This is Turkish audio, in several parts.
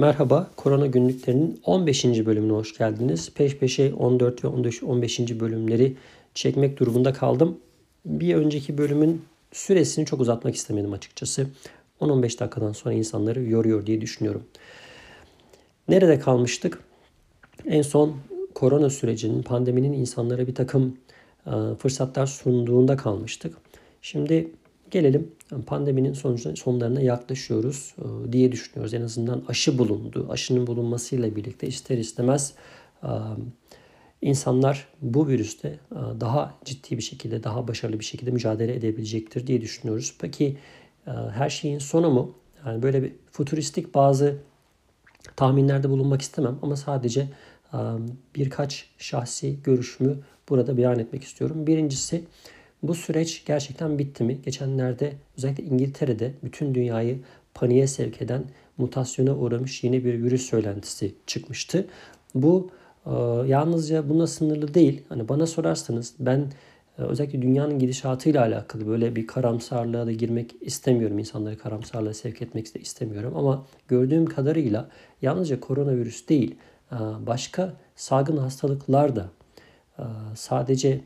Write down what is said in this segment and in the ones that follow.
Merhaba, Korona Günlüklerinin 15. bölümüne hoş geldiniz. Peş peşe 14 ve 15. 15. bölümleri çekmek durumunda kaldım. Bir önceki bölümün süresini çok uzatmak istemedim açıkçası. 10-15 dakikadan sonra insanları yoruyor diye düşünüyorum. Nerede kalmıştık? En son korona sürecinin, pandeminin insanlara bir takım e, fırsatlar sunduğunda kalmıştık. Şimdi Gelelim pandeminin sonlarına yaklaşıyoruz e, diye düşünüyoruz. En azından aşı bulundu. Aşının bulunmasıyla birlikte ister istemez e, insanlar bu virüste e, daha ciddi bir şekilde, daha başarılı bir şekilde mücadele edebilecektir diye düşünüyoruz. Peki her şeyin sonu mu? Yani böyle bir futuristik bazı tahminlerde bulunmak istemem ama sadece birkaç şahsi görüşümü burada beyan etmek istiyorum. Birincisi bu süreç gerçekten bitti mi? Geçenlerde özellikle İngiltere'de bütün dünyayı paniğe sevk eden mutasyona uğramış yeni bir virüs söylentisi çıkmıştı. Bu e, yalnızca buna sınırlı değil. Hani bana sorarsanız ben e, özellikle dünyanın gidişatıyla alakalı böyle bir karamsarlığa da girmek istemiyorum. İnsanları karamsarlığa sevk etmek de istemiyorum. Ama gördüğüm kadarıyla yalnızca koronavirüs değil e, başka salgın hastalıklar da sadece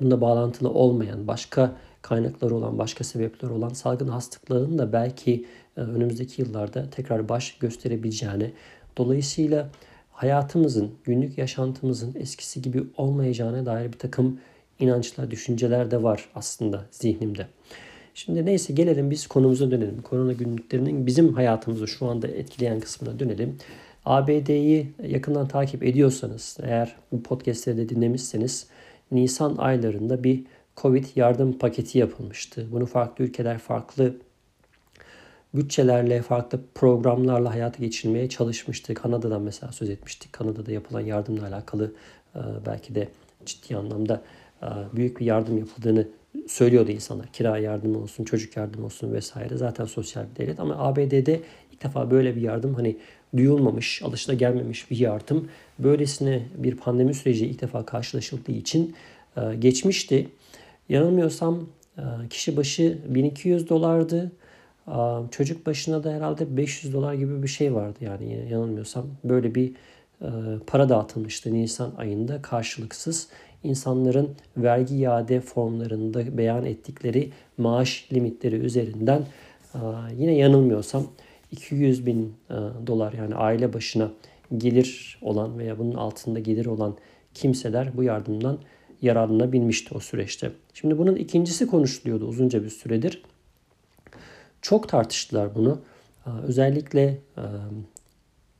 bununla bağlantılı olmayan, başka kaynakları olan, başka sebepleri olan salgın hastalıkların da belki e, önümüzdeki yıllarda tekrar baş gösterebileceğini, dolayısıyla hayatımızın, günlük yaşantımızın eskisi gibi olmayacağına dair bir takım inançlar, düşünceler de var aslında zihnimde. Şimdi neyse gelelim biz konumuza dönelim. Korona günlüklerinin bizim hayatımızı şu anda etkileyen kısmına dönelim. ABD'yi yakından takip ediyorsanız, eğer bu podcastleri de dinlemişseniz Nisan aylarında bir Covid yardım paketi yapılmıştı. Bunu farklı ülkeler farklı bütçelerle, farklı programlarla hayata geçirmeye çalışmıştı. Kanada'dan mesela söz etmiştik. Kanada'da yapılan yardımla alakalı e, belki de ciddi anlamda e, büyük bir yardım yapıldığını söylüyordu insanlar. Kira yardımı olsun, çocuk yardımı olsun vesaire. Zaten sosyal bir devlet ama ABD'de ilk defa böyle bir yardım hani duyulmamış, alışıla gelmemiş bir yardım. Böylesine bir pandemi süreci ilk defa karşılaşıldığı için e, geçmişti. Yanılmıyorsam e, kişi başı 1200 dolardı. E, çocuk başına da herhalde 500 dolar gibi bir şey vardı yani yanılmıyorsam. Böyle bir para dağıtılmıştı Nisan ayında karşılıksız. insanların vergi iade formlarında beyan ettikleri maaş limitleri üzerinden yine yanılmıyorsam 200 bin dolar yani aile başına gelir olan veya bunun altında gelir olan kimseler bu yardımdan yararlanabilmişti o süreçte. Şimdi bunun ikincisi konuşuluyordu uzunca bir süredir. Çok tartıştılar bunu. Özellikle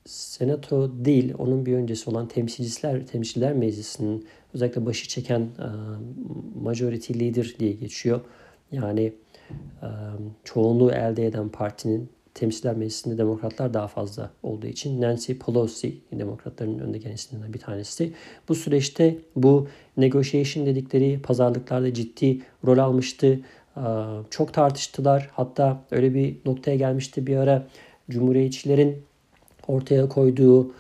Senato değil, onun bir öncesi olan temsilciler, temsilciler meclisinin özellikle başı çeken majority leader diye geçiyor. Yani çoğunluğu elde eden partinin Temsiller Meclisi'nde demokratlar daha fazla olduğu için Nancy Pelosi demokratların önde gelen isimlerinden bir tanesi. Bu süreçte bu negotiation dedikleri pazarlıklarda ciddi rol almıştı. Çok tartıştılar. Hatta öyle bir noktaya gelmişti bir ara Cumhuriyetçilerin ortaya koyduğu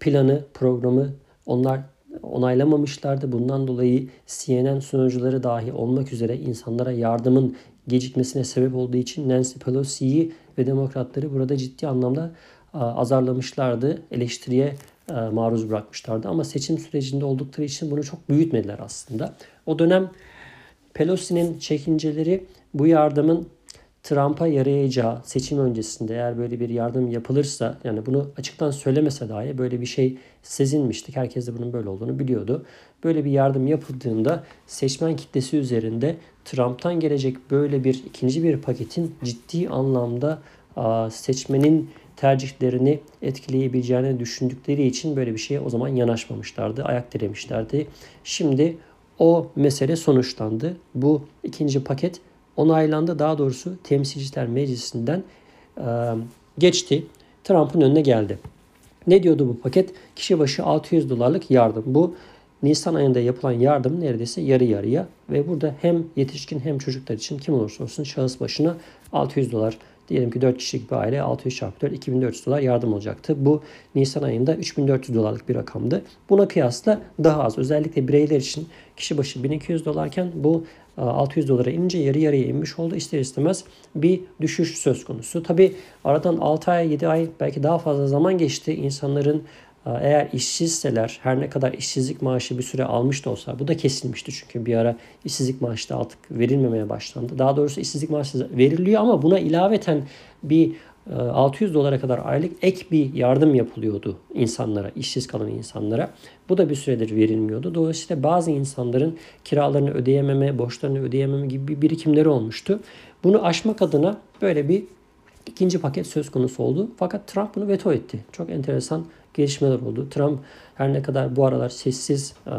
planı, programı onlar onaylamamışlardı. Bundan dolayı CNN sunucuları dahi olmak üzere insanlara yardımın gecikmesine sebep olduğu için Nancy Pelosi'yi ve demokratları burada ciddi anlamda azarlamışlardı. Eleştiriye maruz bırakmışlardı. Ama seçim sürecinde oldukları için bunu çok büyütmediler aslında. O dönem Pelosi'nin çekinceleri bu yardımın Trump'a yarayacağı seçim öncesinde eğer böyle bir yardım yapılırsa yani bunu açıktan söylemese dahi böyle bir şey sezinmiştik. Herkes de bunun böyle olduğunu biliyordu. Böyle bir yardım yapıldığında seçmen kitlesi üzerinde Trump'tan gelecek böyle bir ikinci bir paketin ciddi anlamda seçmenin tercihlerini etkileyebileceğini düşündükleri için böyle bir şeye o zaman yanaşmamışlardı. Ayak diremişlerdi. Şimdi o mesele sonuçlandı. Bu ikinci paket onaylandı. Daha doğrusu Temsilciler Meclisi'nden e, geçti. Trump'ın önüne geldi. Ne diyordu bu paket? Kişi başı 600 dolarlık yardım. Bu Nisan ayında yapılan yardım neredeyse yarı yarıya ve burada hem yetişkin hem çocuklar için kim olursa olsun şahıs başına 600 dolar Diyelim ki 4 kişilik bir aile 600 çarpı 4 2400 dolar yardım olacaktı. Bu Nisan ayında 3400 dolarlık bir rakamdı. Buna kıyasla daha az. Özellikle bireyler için kişi başı 1200 dolarken bu 600 dolara inince yarı yarıya inmiş oldu. İster istemez bir düşüş söz konusu. Tabi aradan 6 ay 7 ay belki daha fazla zaman geçti. İnsanların eğer işsizseler her ne kadar işsizlik maaşı bir süre almış da olsa bu da kesilmişti çünkü bir ara işsizlik maaşı da artık verilmemeye başlandı. Daha doğrusu işsizlik maaşı veriliyor ama buna ilaveten bir 600 dolara kadar aylık ek bir yardım yapılıyordu insanlara, işsiz kalan insanlara. Bu da bir süredir verilmiyordu. Dolayısıyla bazı insanların kiralarını ödeyememe, borçlarını ödeyememe gibi bir birikimleri olmuştu. Bunu aşmak adına böyle bir ikinci paket söz konusu oldu. Fakat Trump bunu veto etti. Çok enteresan gelişmeler oldu. Trump her ne kadar bu aralar sessiz e,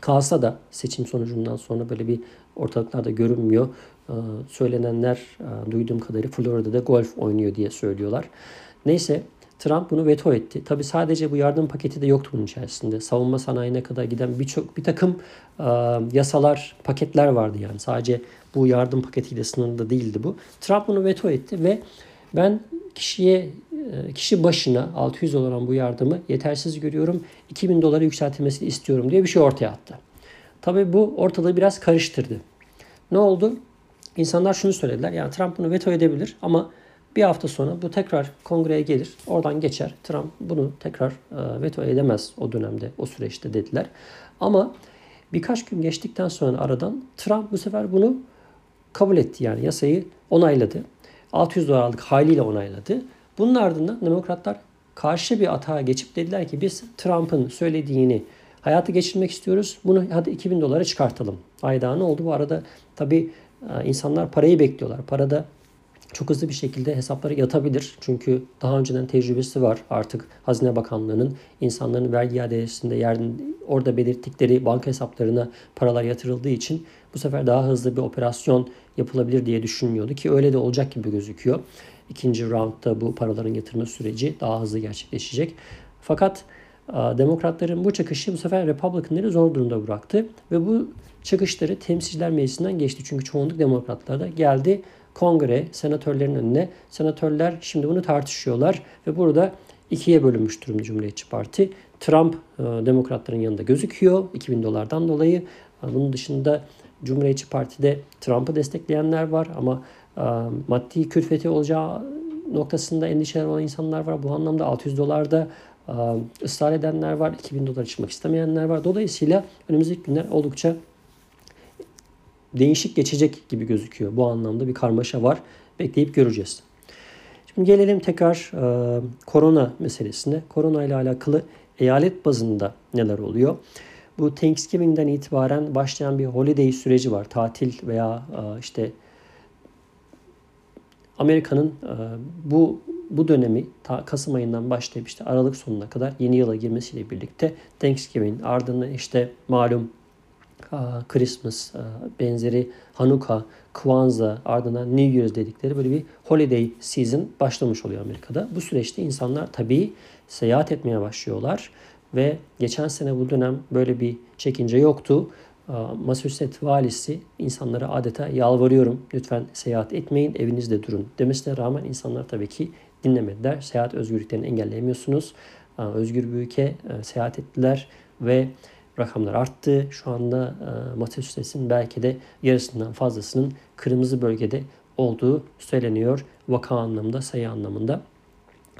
kalsa da seçim sonucundan sonra böyle bir ortalıklarda görünmüyor. E, söylenenler e, duyduğum kadarıyla Florida'da golf oynuyor diye söylüyorlar. Neyse Trump bunu veto etti. Tabi sadece bu yardım paketi de yoktu bunun içerisinde. Savunma sanayine kadar giden birçok bir takım e, yasalar, paketler vardı yani. Sadece bu yardım paketiyle sınırlı değildi bu. Trump bunu veto etti ve ben kişiye kişi başına 600 dolar olan bu yardımı yetersiz görüyorum. 2000 dolara yükseltilmesini istiyorum diye bir şey ortaya attı. Tabii bu ortalığı biraz karıştırdı. Ne oldu? İnsanlar şunu söylediler. Yani Trump bunu veto edebilir ama bir hafta sonra bu tekrar kongreye gelir. Oradan geçer. Trump bunu tekrar e, veto edemez o dönemde, o süreçte dediler. Ama birkaç gün geçtikten sonra aradan Trump bu sefer bunu kabul etti. Yani yasayı onayladı. 600 dolarlık haliyle onayladı. Bunun ardından demokratlar karşı bir atağa geçip dediler ki biz Trump'ın söylediğini hayata geçirmek istiyoruz. Bunu hadi 2000 dolara çıkartalım. Ayda ne oldu? Bu arada tabii e, insanlar parayı bekliyorlar. Parada çok hızlı bir şekilde hesapları yatabilir. Çünkü daha önceden tecrübesi var artık Hazine Bakanlığı'nın insanların vergi iadesinde yerden orada belirttikleri banka hesaplarına paralar yatırıldığı için bu sefer daha hızlı bir operasyon yapılabilir diye düşünmüyordu ki öyle de olacak gibi gözüküyor. İkinci roundda bu paraların yatırma süreci daha hızlı gerçekleşecek. Fakat Demokratların bu çıkışı bu sefer Republicanları zor durumda bıraktı ve bu çıkışları temsilciler meclisinden geçti. Çünkü çoğunluk demokratlarda geldi kongre senatörlerin önüne. Senatörler şimdi bunu tartışıyorlar ve burada ikiye bölünmüş durumda Cumhuriyetçi Parti. Trump e, demokratların yanında gözüküyor 2000 dolardan dolayı. E, bunun dışında Cumhuriyetçi Parti'de Trump'ı destekleyenler var ama e, maddi külfeti olacağı noktasında endişeler olan insanlar var. Bu anlamda 600 dolarda ısrar edenler var. 2000 dolar çıkmak istemeyenler var. Dolayısıyla önümüzdeki günler oldukça değişik geçecek gibi gözüküyor. Bu anlamda bir karmaşa var. Bekleyip göreceğiz. Şimdi gelelim tekrar e, korona meselesine. Korona ile alakalı eyalet bazında neler oluyor? Bu Thanksgiving'den itibaren başlayan bir holiday süreci var. Tatil veya e, işte Amerika'nın e, bu bu dönemi ta Kasım ayından başlayıp işte Aralık sonuna kadar yeni yıla girmesiyle birlikte Thanksgiving ardından işte malum Christmas benzeri Hanukkah, Kwanzaa ardından New Year's dedikleri böyle bir holiday season başlamış oluyor Amerika'da. Bu süreçte insanlar tabii seyahat etmeye başlıyorlar ve geçen sene bu dönem böyle bir çekince yoktu. Massachusetts valisi insanlara adeta yalvarıyorum lütfen seyahat etmeyin evinizde durun demesine rağmen insanlar tabii ki dinlemediler. Seyahat özgürlüklerini engelleyemiyorsunuz. Özgür bir ülke seyahat ettiler ve rakamlar arttı. Şu anda Massachusetts'in belki de yarısından fazlasının kırmızı bölgede olduğu söyleniyor. Vaka anlamında, sayı anlamında.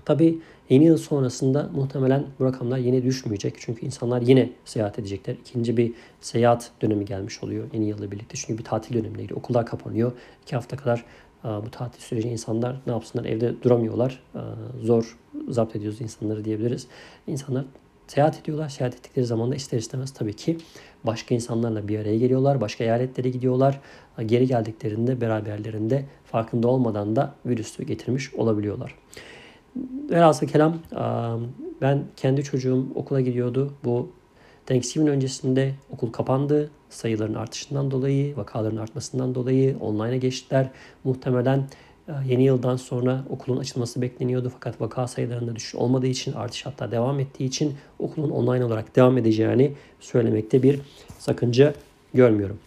Tabi yeni yıl sonrasında muhtemelen bu rakamlar yine düşmeyecek. Çünkü insanlar yine seyahat edecekler. İkinci bir seyahat dönemi gelmiş oluyor yeni yılla birlikte. Çünkü bir tatil dönemine giriyor. Okullar kapanıyor. İki hafta kadar bu tatil süreci insanlar ne yapsınlar? Evde duramıyorlar. Zor zapt ediyoruz insanları diyebiliriz. İnsanlar Seyahat ediyorlar. Seyahat ettikleri zaman da ister istemez tabii ki başka insanlarla bir araya geliyorlar. Başka eyaletlere gidiyorlar. Geri geldiklerinde beraberlerinde farkında olmadan da virüsü getirmiş olabiliyorlar. Velhasıl kelam ben kendi çocuğum okula gidiyordu. Bu Thanksgiving öncesinde okul kapandı. Sayıların artışından dolayı, vakaların artmasından dolayı online'a geçtiler. Muhtemelen yeni yıldan sonra okulun açılması bekleniyordu fakat vaka sayılarında düşüş olmadığı için artış hatta devam ettiği için okulun online olarak devam edeceğini söylemekte bir sakınca görmüyorum.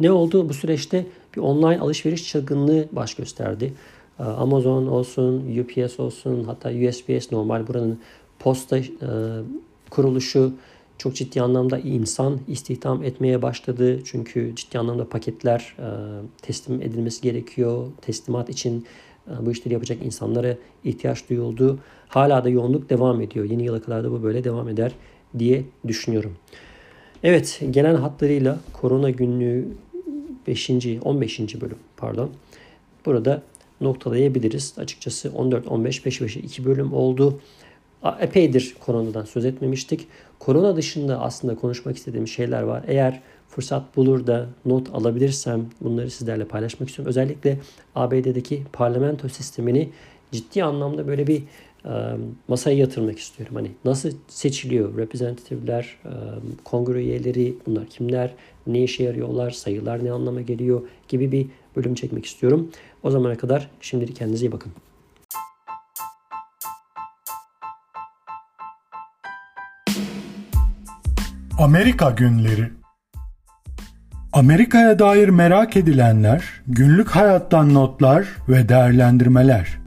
Ne oldu? Bu süreçte bir online alışveriş çılgınlığı baş gösterdi. Ee, Amazon olsun, UPS olsun, hatta USPS normal buranın posta e, kuruluşu çok ciddi anlamda insan istihdam etmeye başladı. Çünkü ciddi anlamda paketler e, teslim edilmesi gerekiyor. Teslimat için e, bu işleri yapacak insanlara ihtiyaç duyuldu. Hala da yoğunluk devam ediyor. Yeni yıla kadar da bu böyle devam eder diye düşünüyorum. Evet genel hatlarıyla korona günlüğü 5. 15. bölüm pardon. Burada noktalayabiliriz. Açıkçası 14-15 peş peşe 2 bölüm oldu. Epeydir koronadan söz etmemiştik. Korona dışında aslında konuşmak istediğim şeyler var. Eğer fırsat bulur da not alabilirsem bunları sizlerle paylaşmak istiyorum. Özellikle ABD'deki parlamento sistemini ciddi anlamda böyle bir masaya yatırmak istiyorum. Hani nasıl seçiliyor reprezentatifler, kongre üyeleri, bunlar kimler, ne işe yarıyorlar, sayılar ne anlama geliyor gibi bir bölüm çekmek istiyorum. O zamana kadar şimdilik kendinize iyi bakın. Amerika Günleri Amerika'ya dair merak edilenler, günlük hayattan notlar ve değerlendirmeler.